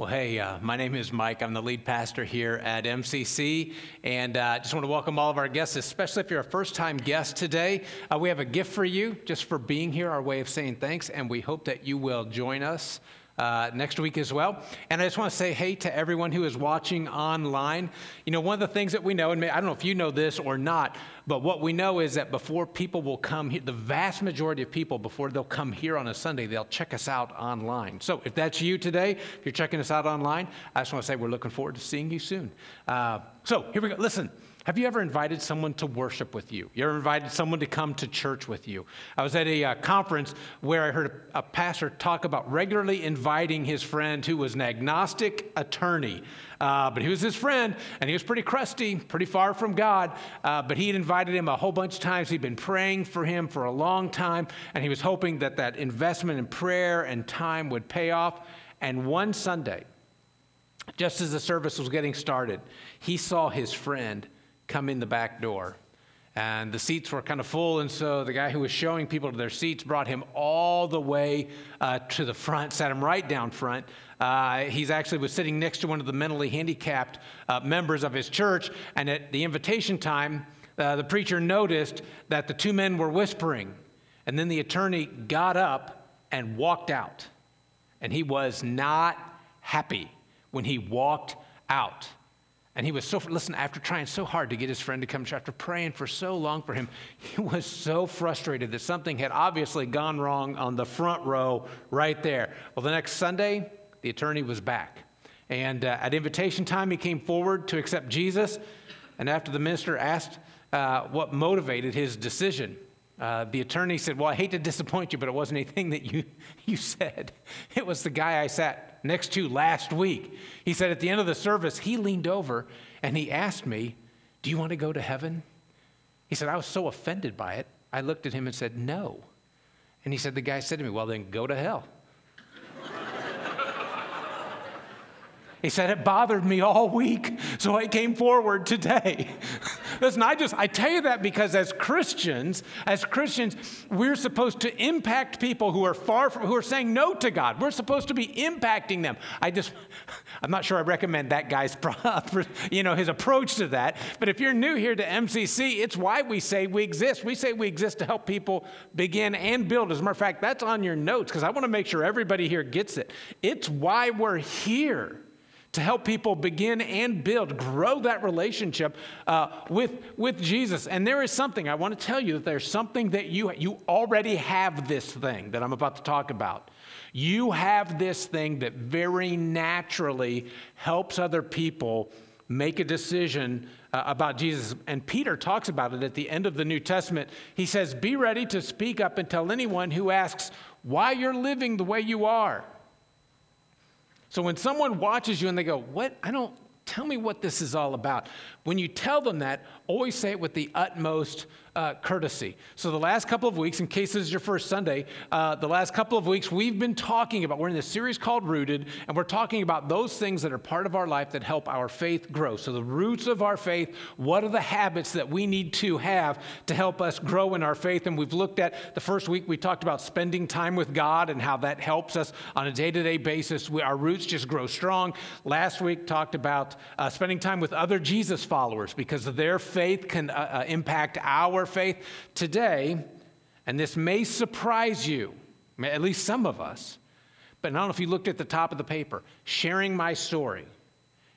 Well, hey, uh, my name is Mike. I'm the lead pastor here at MCC, and I uh, just want to welcome all of our guests, especially if you're a first time guest today. Uh, we have a gift for you just for being here, our way of saying thanks, and we hope that you will join us uh, next week as well. And I just want to say hey to everyone who is watching online. You know, one of the things that we know, and I don't know if you know this or not, but what we know is that before people will come here, the vast majority of people, before they'll come here on a Sunday, they'll check us out online. So if that's you today, if you're checking us out online, I just want to say we're looking forward to seeing you soon. Uh, so here we go. Listen. Have you ever invited someone to worship with you? You ever invited someone to come to church with you? I was at a uh, conference where I heard a, a, pastor talk about regularly inviting his friend who was an agnostic attorney. Uh, but he was his friend, and he was pretty crusty, pretty far from God. Uh, but he had invited him a whole bunch of times. He'd been praying for him for a long time, and he was hoping that that investment in prayer and time would pay off. And one Sunday, just as the service was getting started, he saw his friend come in the back door. And the seats were kind of full, and so the guy who was showing people to their seats brought him all the way uh, to the front, sat him right down front. Uh, he's actually was sitting next to one of the mentally handicapped uh, members of his church, and at the invitation time, uh, the preacher noticed that the two men were whispering, and then the attorney got up and walked out, and he was not happy when he walked out. And he was so, listen, after trying so hard to get his friend to come after praying for so long for him, he was so frustrated that something had obviously gone wrong on the front row right there. Well, the next Sunday, the attorney was back. And uh, at invitation time, he came forward to accept Jesus. And after the minister asked uh, what motivated his decision, uh, the attorney said, Well, I hate to disappoint you, but it wasn't anything that you, you said. It was the guy I sat next to last week. He said, At the end of the service, he leaned over and he asked me, Do you want to go to heaven? He said, I was so offended by it. I looked at him and said, No. And he said, The guy said to me, Well, then go to hell. He said, It bothered me all week, so I came forward today. Listen, I just, I tell you that because as Christians, as Christians, we're supposed to impact people who are far from, who are saying no to God. We're supposed to be impacting them. I just, I'm not sure I recommend that guy's, you know, his approach to that. But if you're new here to MCC, it's why we say we exist. We say we exist to help people begin and build. As a matter of fact, that's on your notes because I want to make sure everybody here gets it. It's why we're here to help people begin and build, grow that relationship uh, with, with Jesus. And there is something, I want to tell you that there's something that you, you already have this thing that I'm about to talk about. You have this thing that very naturally helps other people make a decision uh, about Jesus. And Peter talks about it at the end of the New Testament. He says, Be ready to speak up and tell anyone who asks why you're living the way you are. So when someone watches you and they go, What? I don't, tell me what this is all about. When you tell them that, always say it with the utmost uh, courtesy. So, the last couple of weeks, in case this is your first Sunday, uh, the last couple of weeks, we've been talking about, we're in this series called Rooted, and we're talking about those things that are part of our life that help our faith grow. So, the roots of our faith, what are the habits that we need to have to help us grow in our faith? And we've looked at the first week, we talked about spending time with God and how that helps us on a day to day basis. We, our roots just grow strong. Last week, talked about uh, spending time with other Jesus followers because their faith can uh, uh, impact our faith today, and this may surprise you, at least some of us, but I don't know if you looked at the top of the paper, sharing my story.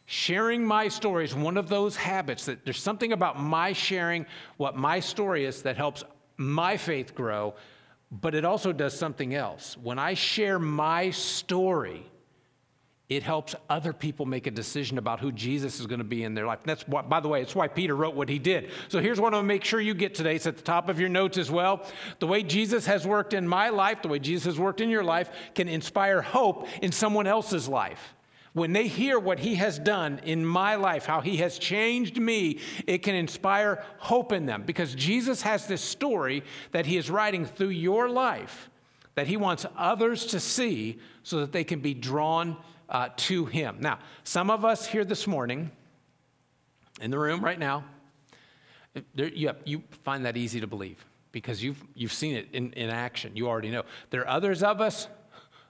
Sharing my story is one of those habits that there's something about my sharing what my story is that helps my faith grow, but it also does something else. When I share my story, it helps other people make a decision about who Jesus is going to be in their life. And that's what, by the way, it's why Peter wrote what he did. So here's what I want to make sure you get today. It's at the top of your notes as well. The way Jesus has worked in my life, the way Jesus has worked in your life, can inspire hope in someone else's life. When they hear what he has done in my life, how he has changed me, it can inspire hope in them because Jesus has this story that he is writing through your life that he wants others to see so that they can be drawn uh, to Him. Now, some of us here this morning, in the room right now, there, you, have, you find that easy to believe because you've, you've seen it in, in action. You already know. There are others of us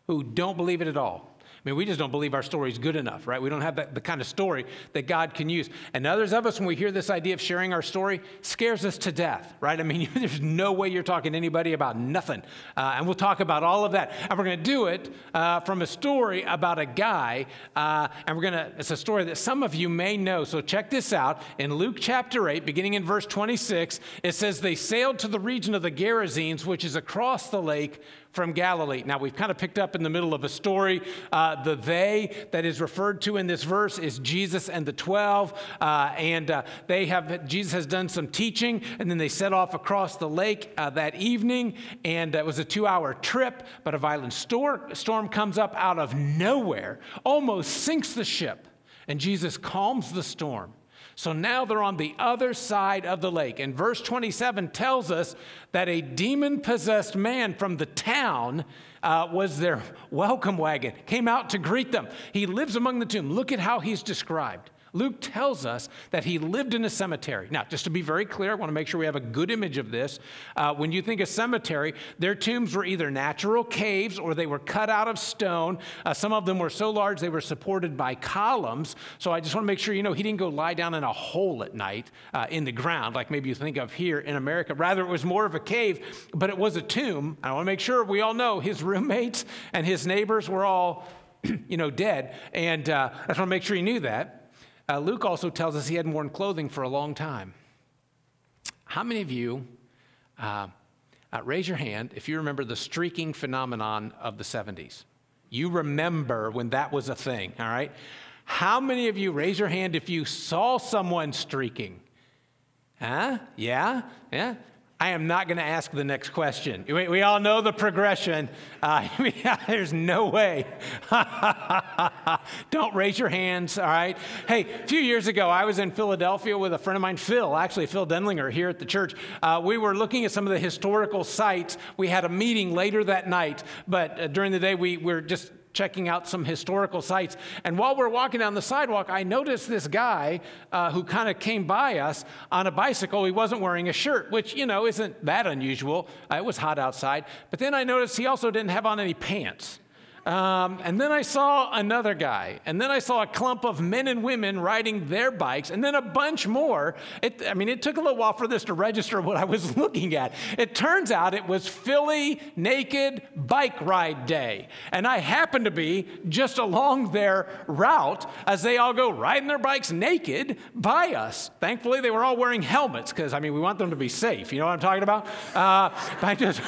who don't believe it at all. I mean, we just don't believe our story is good enough, right? We don't have that, the kind of story that God can use. And others of us, when we hear this idea of sharing our story, scares us to death, right? I mean, there's no way you're talking to anybody about nothing. Uh, and we'll talk about all of that. And we're going to do it uh, from a story about a guy. Uh, and we're going to, it's a story that some of you may know. So check this out. In Luke chapter 8, beginning in verse 26, it says, They sailed to the region of the Gerasenes, which is across the lake from Galilee. Now, we've kind of picked up in the middle of a story. Uh, the they that is referred to in this verse is Jesus and the 12. Uh, and uh, they have, Jesus has done some teaching, and then they set off across the lake uh, that evening. And it was a two hour trip, but a violent storm, storm comes up out of nowhere, almost sinks the ship. And Jesus calms the storm. So now they're on the other side of the lake. And verse 27 tells us that a demon possessed man from the town uh, was their welcome wagon, came out to greet them. He lives among the tomb. Look at how he's described. Luke tells us that he lived in a cemetery. Now, just to be very clear, I want to make sure we have a good image of this. Uh, when you think of cemetery, their tombs were either natural caves or they were cut out of stone. Uh, some of them were so large they were supported by columns. So I just want to make sure you know he didn't go lie down in a hole at night uh, in the ground, like maybe you think of here in America. Rather, it was more of a cave, but it was a tomb. I want to make sure we all know his roommates and his neighbors were all, you know, dead. And uh, I just want to make sure you knew that. Uh, Luke also tells us he hadn't worn clothing for a long time. How many of you, uh, uh, raise your hand if you remember the streaking phenomenon of the 70s? You remember when that was a thing, all right? How many of you, raise your hand if you saw someone streaking? Huh? Yeah? Yeah? I am not going to ask the next question. We, we all know the progression. Uh, there's no way. Don't raise your hands, all right? Hey, a few years ago, I was in Philadelphia with a friend of mine, Phil, actually, Phil Denlinger, here at the church. Uh, we were looking at some of the historical sites. We had a meeting later that night, but uh, during the day, we were just checking out some historical sites. And while we're walking down the sidewalk, I noticed this guy uh, who kind of came by us on a bicycle. He wasn't wearing a shirt, which, you know, isn't that unusual. Uh, it was hot outside. But then I noticed he also didn't have on any pants. Um, and then I saw another guy. And then I saw a clump of men and women riding their bikes, and then a bunch more. It, I mean, it took a little while for this to register what I was looking at. It turns out it was Philly Naked Bike Ride Day. And I happened to be just along their route as they all go riding their bikes naked by us. Thankfully, they were all wearing helmets because, I mean, we want them to be safe. You know what I'm talking about? Uh, I just.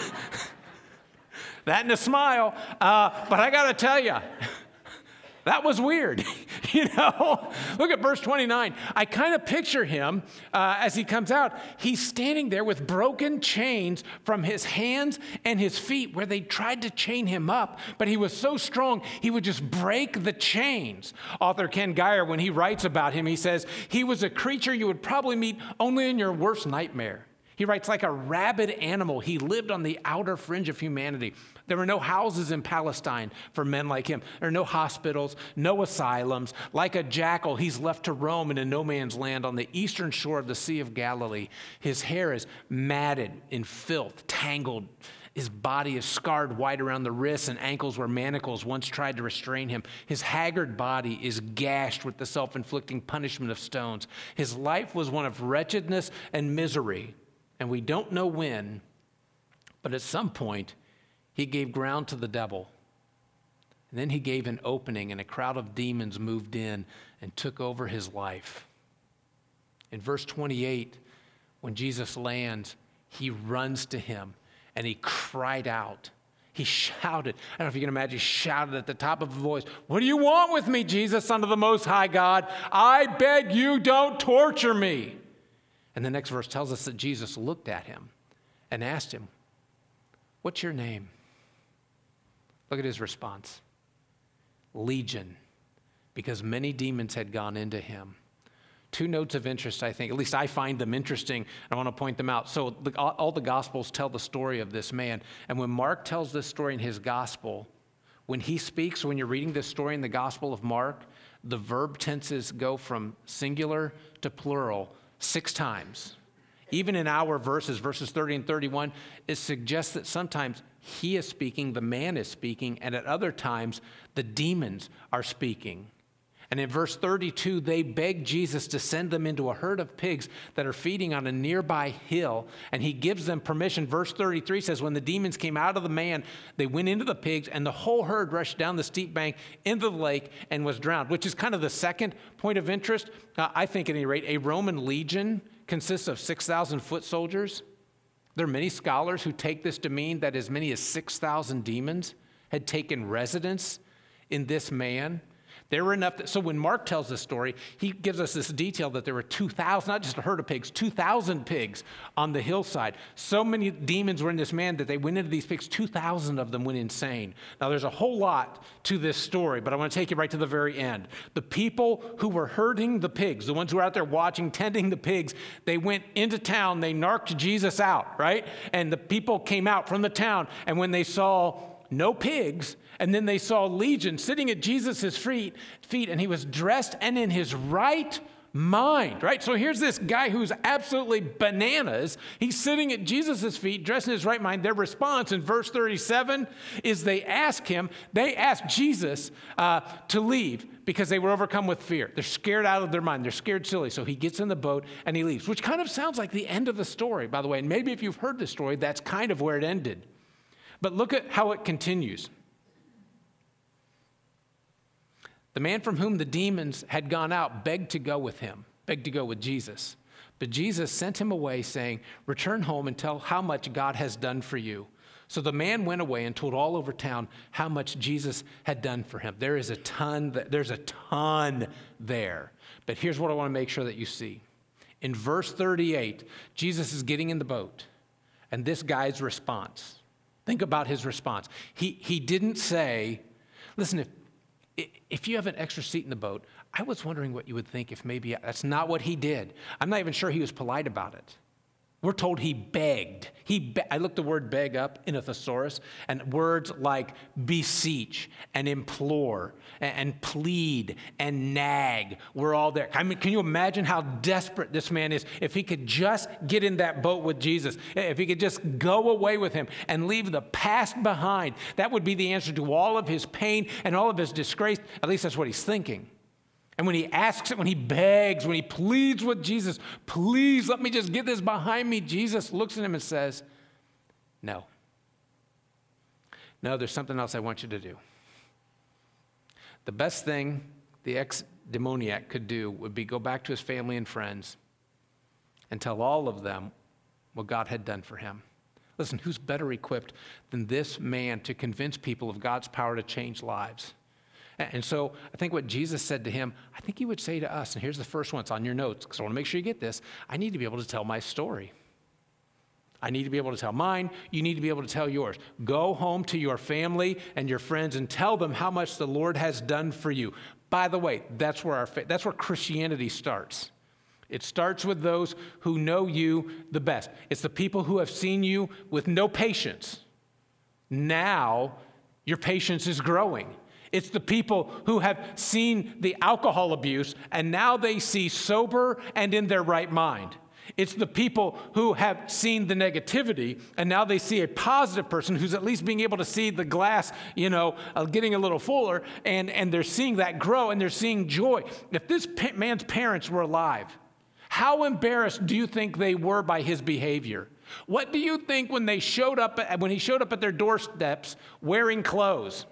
That and a smile. Uh, but I got to tell you, that was weird. you know, look at verse 29. I kind of picture him uh, as he comes out. He's standing there with broken chains from his hands and his feet where they tried to chain him up, but he was so strong he would just break the chains. Author Ken Gire, when he writes about him, he says, He was a creature you would probably meet only in your worst nightmare. He writes, like a rabid animal, he lived on the outer fringe of humanity. There were no houses in Palestine for men like him. There are no hospitals, no asylums. Like a jackal, he's left to roam in a no man's land on the eastern shore of the Sea of Galilee. His hair is matted in filth, tangled. His body is scarred wide around the wrists and ankles where manacles once tried to restrain him. His haggard body is gashed with the self inflicting punishment of stones. His life was one of wretchedness and misery, and we don't know when, but at some point, he gave ground to the devil. And then he gave an opening, and a crowd of demons moved in and took over his life. In verse 28, when Jesus lands, he runs to him and he cried out. He shouted. I don't know if you can imagine, he shouted at the top of his voice, What do you want with me, Jesus, Son of the Most High God? I beg you, don't torture me. And the next verse tells us that Jesus looked at him and asked him, What's your name? Look at his response Legion, because many demons had gone into him. Two notes of interest, I think, at least I find them interesting. I want to point them out. So, the, all the Gospels tell the story of this man. And when Mark tells this story in his Gospel, when he speaks, when you're reading this story in the Gospel of Mark, the verb tenses go from singular to plural six times. Even in our verses, verses 30 and 31, it suggests that sometimes he is speaking, the man is speaking, and at other times, the demons are speaking. And in verse 32, they beg Jesus to send them into a herd of pigs that are feeding on a nearby hill, and he gives them permission. Verse 33 says, When the demons came out of the man, they went into the pigs, and the whole herd rushed down the steep bank into the lake and was drowned, which is kind of the second point of interest. Uh, I think, at any rate, a Roman legion consists of 6,000 foot soldiers. There are many scholars who take this to mean that as many as 6,000 demons had taken residence in this man. There were enough. That, so when Mark tells this story, he gives us this detail that there were 2,000, not just a herd of pigs, 2,000 pigs on the hillside. So many demons were in this man that they went into these pigs. 2,000 of them went insane. Now, there's a whole lot to this story, but I want to take you right to the very end. The people who were herding the pigs, the ones who were out there watching, tending the pigs, they went into town, they narked Jesus out, right? And the people came out from the town, and when they saw no pigs, and then they saw Legion sitting at Jesus' feet, feet, and he was dressed and in his right mind, right? So here's this guy who's absolutely bananas. He's sitting at Jesus' feet, dressed in his right mind. Their response in verse 37 is they ask him, they ask Jesus uh, to leave because they were overcome with fear. They're scared out of their mind. They're scared silly. So he gets in the boat and he leaves, which kind of sounds like the end of the story, by the way. And maybe if you've heard the story, that's kind of where it ended. But look at how it continues. The man from whom the demons had gone out begged to go with him, begged to go with Jesus. But Jesus sent him away, saying, Return home and tell how much God has done for you. So the man went away and told all over town how much Jesus had done for him. There is a ton, there's a ton there. But here's what I want to make sure that you see. In verse 38, Jesus is getting in the boat, and this guy's response. Think about his response. He, he didn't say, Listen, if if you have an extra seat in the boat, I was wondering what you would think if maybe that's not what he did. I'm not even sure he was polite about it. We're told he begged. He be- I looked the word beg up in a thesaurus, and words like beseech and implore and, and plead and nag were all there. I mean, can you imagine how desperate this man is if he could just get in that boat with Jesus, if he could just go away with him and leave the past behind? That would be the answer to all of his pain and all of his disgrace. At least that's what he's thinking. And when he asks it, when he begs, when he pleads with Jesus, please let me just get this behind me, Jesus looks at him and says, No. No, there's something else I want you to do. The best thing the ex demoniac could do would be go back to his family and friends and tell all of them what God had done for him. Listen, who's better equipped than this man to convince people of God's power to change lives? And so I think what Jesus said to him, I think he would say to us, and here's the first one, it's on your notes, because I want to make sure you get this. I need to be able to tell my story. I need to be able to tell mine. You need to be able to tell yours. Go home to your family and your friends and tell them how much the Lord has done for you. By the way, that's where, our, that's where Christianity starts. It starts with those who know you the best. It's the people who have seen you with no patience. Now, your patience is growing. It's the people who have seen the alcohol abuse and now they see sober and in their right mind. It's the people who have seen the negativity and now they see a positive person who's at least being able to see the glass, you know, uh, getting a little fuller and, and they're seeing that grow and they're seeing joy. If this man's parents were alive, how embarrassed do you think they were by his behavior? What do you think when they showed up when he showed up at their doorsteps wearing clothes?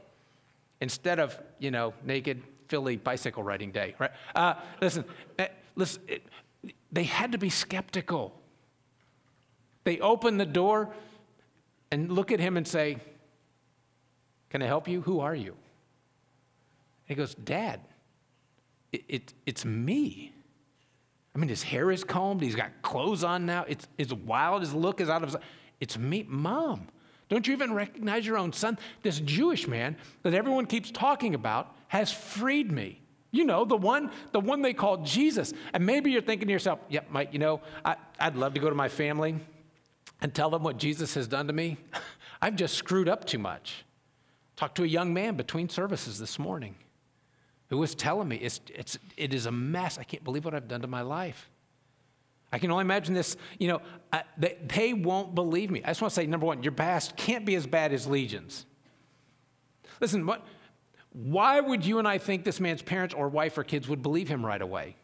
Instead of, you know, naked Philly bicycle riding day, right? Uh, listen, uh, listen it, they had to be skeptical. They open the door and look at him and say, Can I help you? Who are you? And he goes, Dad, it, it, it's me. I mean, his hair is combed. He's got clothes on now. It's, it's wild. His look is out of. It's me, Mom. Don't you even recognize your own son? This Jewish man that everyone keeps talking about has freed me. You know, the one, the one they call Jesus. And maybe you're thinking to yourself, yep, Mike, you know, I, I'd love to go to my family and tell them what Jesus has done to me. I've just screwed up too much. Talked to a young man between services this morning who was telling me it's, it's, it is a mess. I can't believe what I've done to my life. I can only imagine this, you know, uh, they, they won't believe me. I just want to say, number one, your past can't be as bad as Legion's. Listen, what, why would you and I think this man's parents or wife or kids would believe him right away?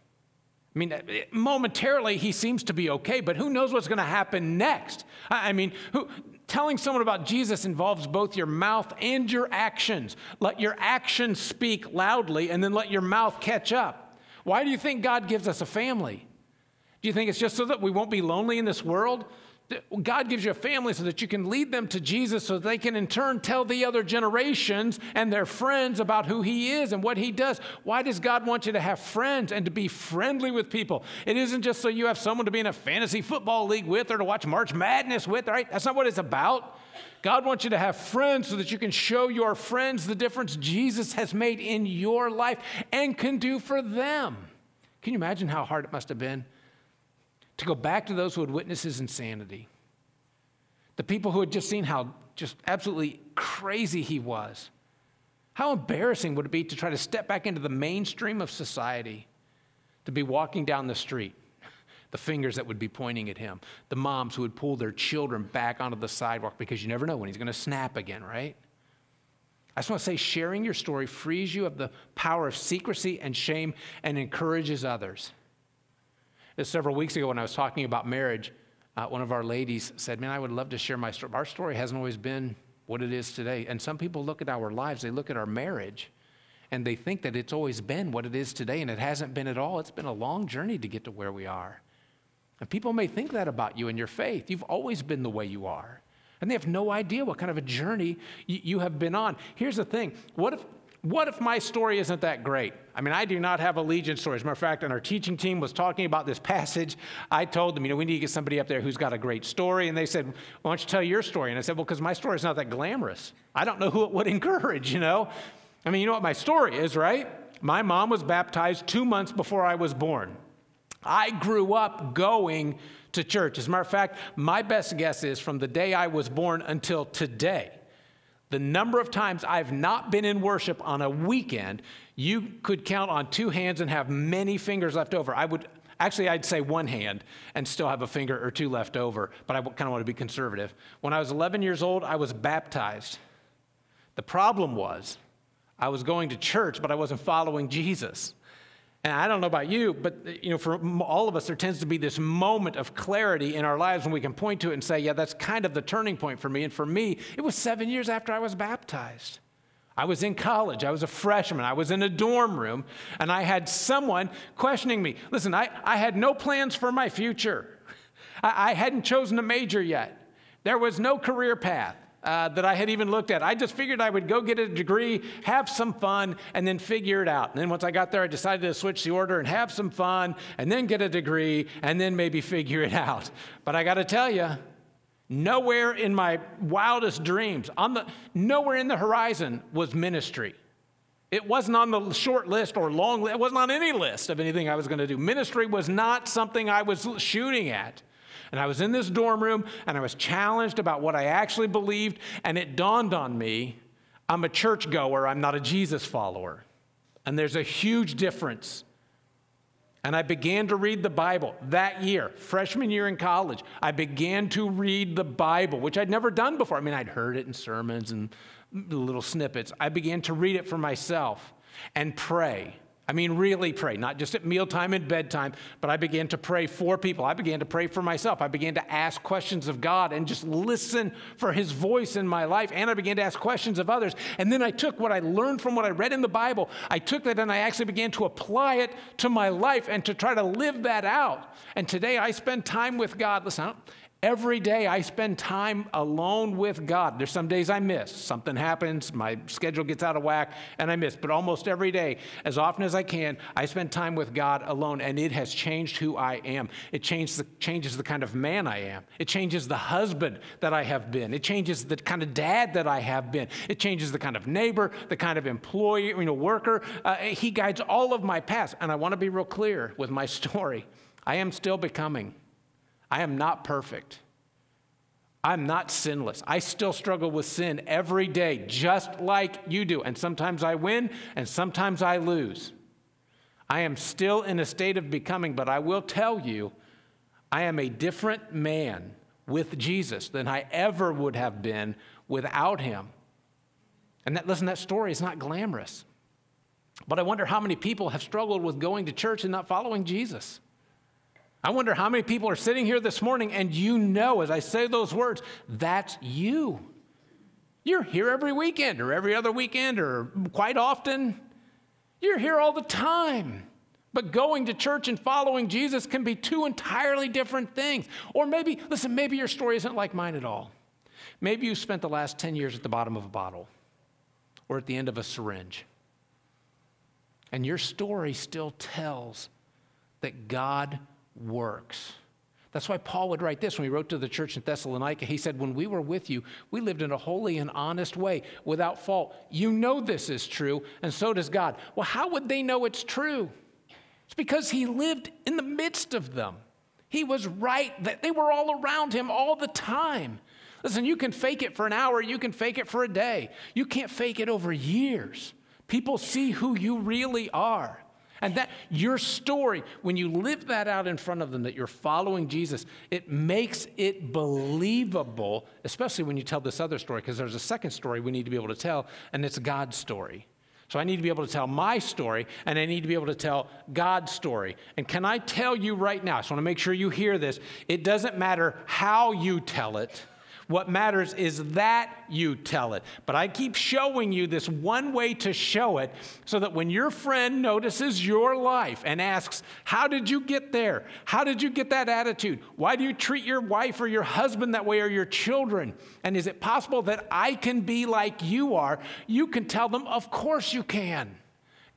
I mean, momentarily he seems to be okay, but who knows what's going to happen next? I mean, who, telling someone about Jesus involves both your mouth and your actions. Let your actions speak loudly and then let your mouth catch up. Why do you think God gives us a family? Do you think it's just so that we won't be lonely in this world? God gives you a family so that you can lead them to Jesus so they can in turn tell the other generations and their friends about who He is and what He does. Why does God want you to have friends and to be friendly with people? It isn't just so you have someone to be in a fantasy football league with or to watch March Madness with, right? That's not what it's about. God wants you to have friends so that you can show your friends the difference Jesus has made in your life and can do for them. Can you imagine how hard it must have been? To go back to those who had witnessed his insanity. The people who had just seen how just absolutely crazy he was. How embarrassing would it be to try to step back into the mainstream of society, to be walking down the street, the fingers that would be pointing at him, the moms who would pull their children back onto the sidewalk because you never know when he's going to snap again, right? I just want to say sharing your story frees you of the power of secrecy and shame and encourages others several weeks ago when I was talking about marriage, uh, one of our ladies said, Man, I would love to share my story. Our story hasn't always been what it is today. And some people look at our lives, they look at our marriage, and they think that it's always been what it is today, and it hasn't been at all. It's been a long journey to get to where we are. And people may think that about you and your faith. You've always been the way you are. And they have no idea what kind of a journey you, you have been on. Here's the thing what if, what if my story isn't that great? I mean, I do not have a Legion story. As a matter of fact, when our teaching team was talking about this passage, I told them, you know, we need to get somebody up there who's got a great story. And they said, why don't you tell your story? And I said, well, because my story is not that glamorous. I don't know who it would encourage, you know? I mean, you know what my story is, right? My mom was baptized two months before I was born. I grew up going to church. As a matter of fact, my best guess is from the day I was born until today, the number of times I've not been in worship on a weekend, you could count on two hands and have many fingers left over. I would actually, I'd say one hand and still have a finger or two left over, but I kind of want to be conservative. When I was 11 years old, I was baptized. The problem was, I was going to church, but I wasn't following Jesus. And I don't know about you, but you know, for all of us, there tends to be this moment of clarity in our lives when we can point to it and say, "Yeah, that's kind of the turning point for me." And for me, it was seven years after I was baptized. I was in college. I was a freshman. I was in a dorm room, and I had someone questioning me. Listen, I, I had no plans for my future. I, I hadn't chosen a major yet. There was no career path uh, that I had even looked at. I just figured I would go get a degree, have some fun, and then figure it out. And then once I got there, I decided to switch the order and have some fun, and then get a degree, and then maybe figure it out. But I got to tell you, nowhere in my wildest dreams, on the, nowhere in the horizon was ministry. It wasn't on the short list or long list. It wasn't on any list of anything I was going to do. Ministry was not something I was shooting at. And I was in this dorm room and I was challenged about what I actually believed, and it dawned on me I'm a churchgoer, I'm not a Jesus follower. And there's a huge difference. And I began to read the Bible that year, freshman year in college. I began to read the Bible, which I'd never done before. I mean, I'd heard it in sermons and little snippets. I began to read it for myself and pray. I mean, really pray, not just at mealtime and bedtime, but I began to pray for people. I began to pray for myself. I began to ask questions of God and just listen for His voice in my life. And I began to ask questions of others. And then I took what I learned from what I read in the Bible, I took that and I actually began to apply it to my life and to try to live that out. And today I spend time with God. Listen, Every day I spend time alone with God. There's some days I miss. Something happens, my schedule gets out of whack, and I miss. But almost every day, as often as I can, I spend time with God alone, and it has changed who I am. It the, changes the kind of man I am. It changes the husband that I have been. It changes the kind of dad that I have been. It changes the kind of neighbor, the kind of employee, you know, worker. Uh, he guides all of my past. And I want to be real clear with my story. I am still becoming. I am not perfect. I'm not sinless. I still struggle with sin every day, just like you do. And sometimes I win and sometimes I lose. I am still in a state of becoming, but I will tell you, I am a different man with Jesus than I ever would have been without him. And that, listen, that story is not glamorous. But I wonder how many people have struggled with going to church and not following Jesus. I wonder how many people are sitting here this morning and you know, as I say those words, that's you. You're here every weekend or every other weekend or quite often. You're here all the time. But going to church and following Jesus can be two entirely different things. Or maybe, listen, maybe your story isn't like mine at all. Maybe you spent the last 10 years at the bottom of a bottle or at the end of a syringe. And your story still tells that God works. That's why Paul would write this when he wrote to the church in Thessalonica. He said, When we were with you, we lived in a holy and honest way without fault. You know this is true, and so does God. Well, how would they know it's true? It's because he lived in the midst of them. He was right, that they were all around him all the time. Listen, you can fake it for an hour, you can fake it for a day. You can't fake it over years. People see who you really are. And that your story, when you live that out in front of them, that you're following Jesus, it makes it believable, especially when you tell this other story, because there's a second story we need to be able to tell, and it's God's story. So I need to be able to tell my story, and I need to be able to tell God's story. And can I tell you right now, I just want to make sure you hear this, it doesn't matter how you tell it. What matters is that you tell it. But I keep showing you this one way to show it so that when your friend notices your life and asks, How did you get there? How did you get that attitude? Why do you treat your wife or your husband that way or your children? And is it possible that I can be like you are? You can tell them, Of course you can.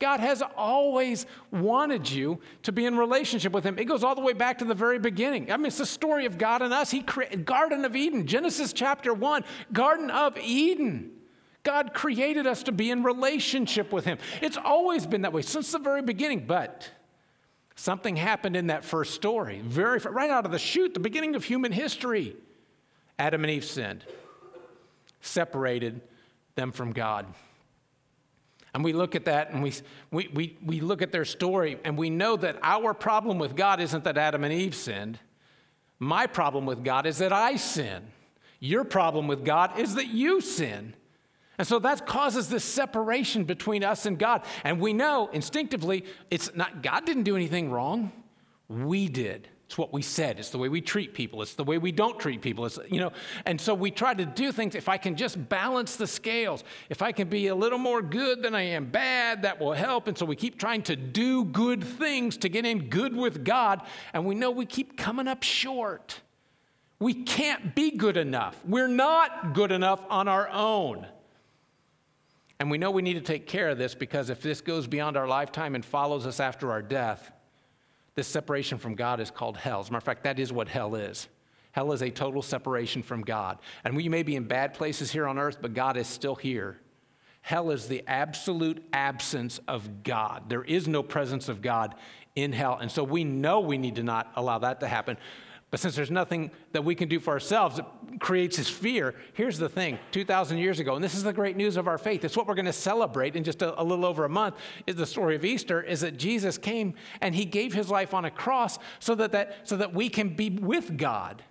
God has always wanted you to be in relationship with Him. It goes all the way back to the very beginning. I mean, it's the story of God and us. He created Garden of Eden, Genesis chapter 1, Garden of Eden. God created us to be in relationship with Him. It's always been that way since the very beginning, but something happened in that first story, very right out of the chute, the beginning of human history. Adam and Eve sinned, separated them from God. And we look at that and we, we, we, we look at their story and we know that our problem with God isn't that Adam and Eve sinned. My problem with God is that I sin. Your problem with God is that you sin. And so that causes this separation between us and God. And we know instinctively it's not, God didn't do anything wrong, we did. It's what we said. It's the way we treat people. It's the way we don't treat people. It's, you know, and so we try to do things. If I can just balance the scales, if I can be a little more good than I am bad, that will help. And so we keep trying to do good things to get in good with God. And we know we keep coming up short. We can't be good enough. We're not good enough on our own. And we know we need to take care of this because if this goes beyond our lifetime and follows us after our death, this separation from God is called hell. As a matter of fact, that is what hell is. Hell is a total separation from God. And we may be in bad places here on earth, but God is still here. Hell is the absolute absence of God. There is no presence of God in hell. And so we know we need to not allow that to happen. But since there's nothing that we can do for ourselves creates this fear, here's the thing 2,000 years ago, and this is the great news of our faith. It's what we're going to celebrate in just a, a, little over a month, is the story of Easter, is that Jesus came and he gave his life on a cross so that, that, so that we can be with God.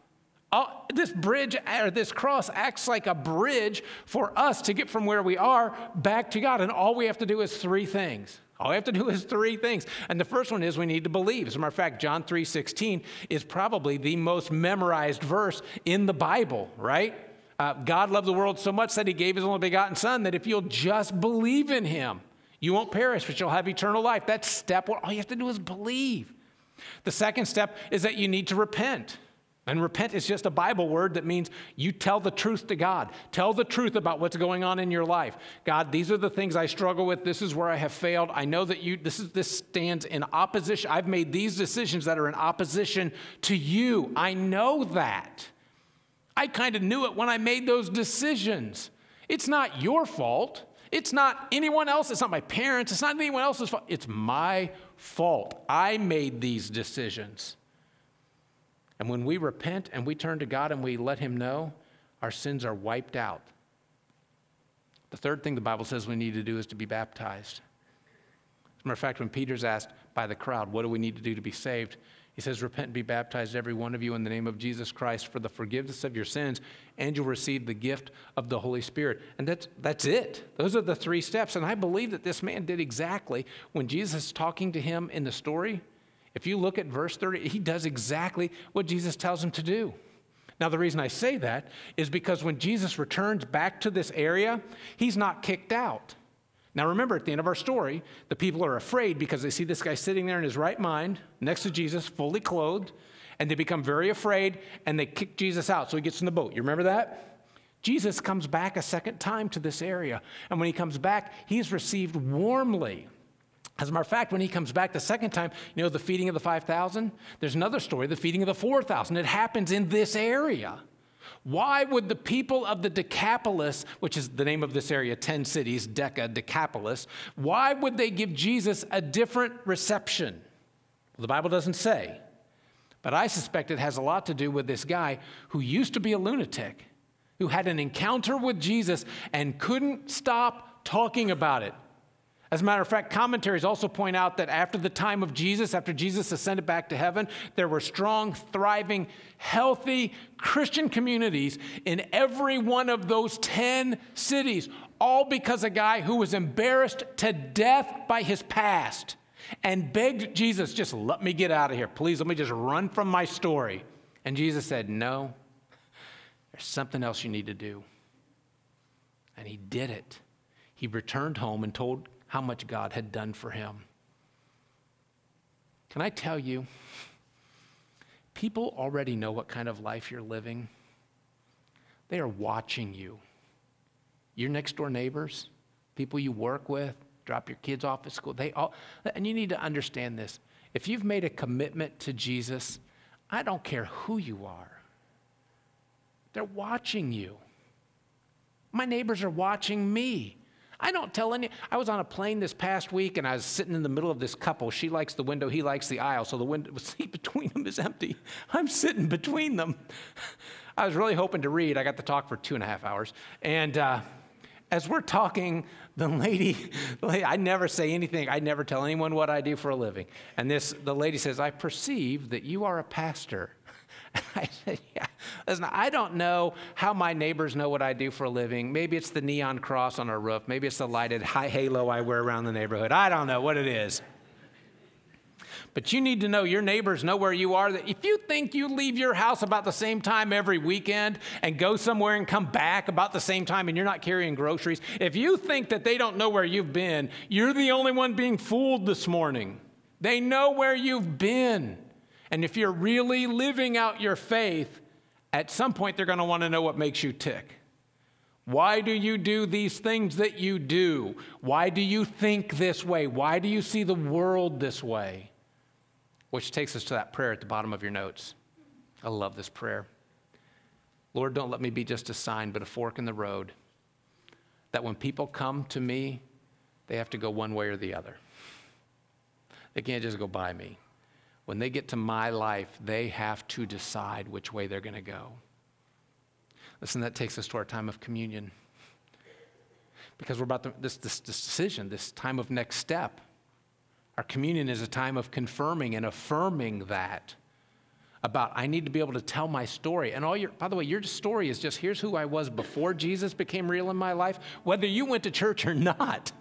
This bridge or this cross acts like a bridge for us to get from where we are back to God. And all we have to do is three things all we have to do is three things. And the first one is we need to believe. As a matter of fact, John 3 16 is probably the most memorized verse in the Bible, right? Uh, God loved the world so much that he gave his only begotten Son that if you'll just believe in him, you won't perish, but you'll have eternal life. That's step one. All you have to do is believe. The second step is that you need to repent. And repent is just a Bible word that means you tell the truth to God. Tell the truth about what's going on in your life. God, these are the things I struggle with. This is where I have failed. I know that you this is this stands in opposition. I've made these decisions that are in opposition to you. I know that. I kind of knew it when I made those decisions. It's not your fault. It's not anyone else. It's not my parents. It's not anyone else's fault. It's my fault. I made these decisions. And when we repent and we turn to God and we let Him know, our sins are wiped out. The third thing the Bible says we need to do is to be baptized. As a matter of fact, when Peter's asked by the crowd, What do we need to do to be saved? He says, Repent and be baptized, every one of you, in the name of Jesus Christ for the forgiveness of your sins, and you'll receive the gift of the Holy Spirit. And that's, that's it. Those are the three steps. And I believe that this man did exactly when Jesus is talking to him in the story. If you look at verse 30, he does exactly what Jesus tells him to do. Now, the reason I say that is because when Jesus returns back to this area, he's not kicked out. Now, remember, at the end of our story, the people are afraid because they see this guy sitting there in his right mind next to Jesus, fully clothed, and they become very afraid and they kick Jesus out. So he gets in the boat. You remember that? Jesus comes back a second time to this area. And when he comes back, he's received warmly. As a matter of fact, when he comes back the second time, you know, the feeding of the 5,000, there's another story, the feeding of the 4,000. It happens in this area. Why would the people of the Decapolis, which is the name of this area, 10 cities, Deca, Decapolis, why would they give Jesus a different reception? Well, the Bible doesn't say. But I suspect it has a lot to do with this guy who used to be a lunatic, who had an encounter with Jesus and couldn't stop talking about it. As a matter of fact, commentaries also point out that after the time of Jesus, after Jesus ascended back to heaven, there were strong, thriving, healthy Christian communities in every one of those 10 cities, all because a guy who was embarrassed to death by his past and begged Jesus, just let me get out of here. Please, let me just run from my story. And Jesus said, No, there's something else you need to do. And he did it. He returned home and told how much God had done for him. Can I tell you, people already know what kind of life you're living. They are watching you. Your next door neighbors, people you work with, drop your kids off at school, they all, and you need to understand this. If you've made a commitment to Jesus, I don't care who you are, they're watching you. My neighbors are watching me. I don't tell any. I was on a plane this past week and I was sitting in the middle of this couple. She likes the window, he likes the aisle, so the window, seat between them is empty. I'm sitting between them. I was really hoping to read. I got to talk for two and a half hours. And uh, as we're talking, the lady, I never say anything. I never tell anyone what I do for a living. And this, the lady says, I perceive that you are a pastor. I said, Yeah. Listen, I don't know how my neighbors know what I do for a living. Maybe it's the neon cross on our roof. Maybe it's the lighted high halo I wear around the neighborhood. I don't know what it is. But you need to know your neighbors know where you are. That If you think you leave your house about the same time every weekend and go somewhere and come back about the same time and you're not carrying groceries, if you think that they don't know where you've been, you're the only one being fooled this morning. They know where you've been. And if you're really living out your faith, at some point they're going to want to know what makes you tick. Why do you do these things that you do? Why do you think this way? Why do you see the world this way? Which takes us to that prayer at the bottom of your notes. I love this prayer. Lord, don't let me be just a sign, but a fork in the road. That when people come to me, they have to go one way or the other. They can't just go by me. When they get to my life, they have to decide which way they're going to go. Listen, that takes us to our time of communion. Because we're about to, this, this, this decision, this time of next step. Our communion is a time of confirming and affirming that about I need to be able to tell my story. And all your by the way, your story is just here's who I was before Jesus became real in my life, whether you went to church or not.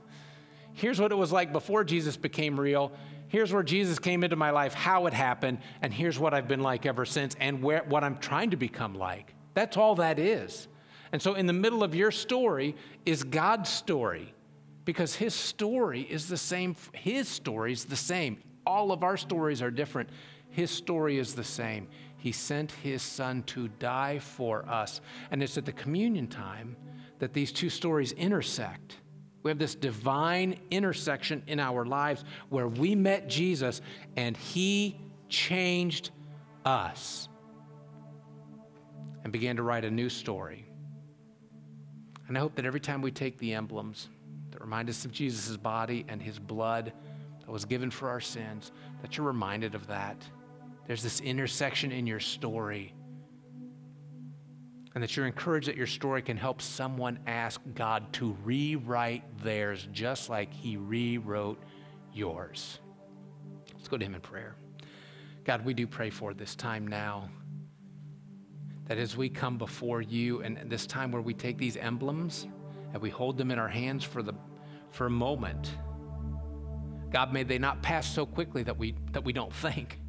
Here's what it was like before Jesus became real, here's where Jesus came into my life, how it happened, and here's what I've been like ever since, and where, what I'm trying to become like. That's all that is. And so, in the middle of your story is God's story, because His story is the same. His story is the same. All of our stories are different. His story is the same. He sent His Son to die for us. And it's at the communion time that these two stories intersect. We have this divine intersection in our lives where we met Jesus and he changed us and began to write a new story. And I hope that every time we take the emblems that remind us of Jesus' body and his blood that was given for our sins, that you're reminded of that. There's this intersection in your story and that you're encouraged that your story can help someone ask God to rewrite theirs just like He rewrote yours. Let's go to Him in prayer. God, we do pray for this time now. That as we come before you and this time where we take these emblems and we hold them in our hands for, the, for a moment, God, may they not pass so quickly that we, that we don't think.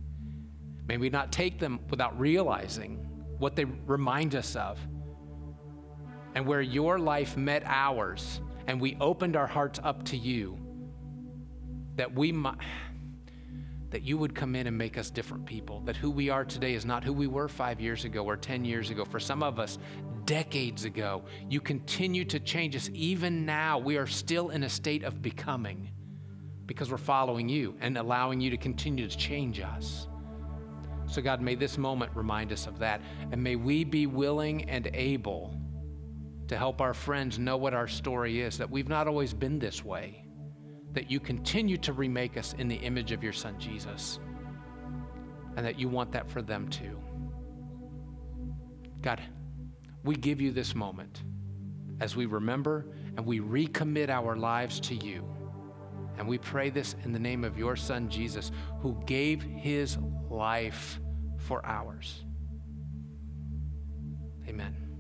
May we not take them without realizing what they remind us of. And where your life met ours and we opened our hearts up to you, that we might that you would come in and make us different people. That who we are today is not who we were five years ago or 10 years ago. For some of us, decades ago. You continue to change us. Even now, we are still in a state of becoming because we're following you and allowing you to continue to change us. So, God, may this moment remind us of that. And may we be willing and able to help our friends know what our story is, that we've not always been this way, that you continue to remake us in the image of your Son, Jesus, and that you want that for them too. God, we give you this moment as we remember and we recommit our lives to you. And we pray this in the name of your Son, Jesus, who gave his life for ours. Amen.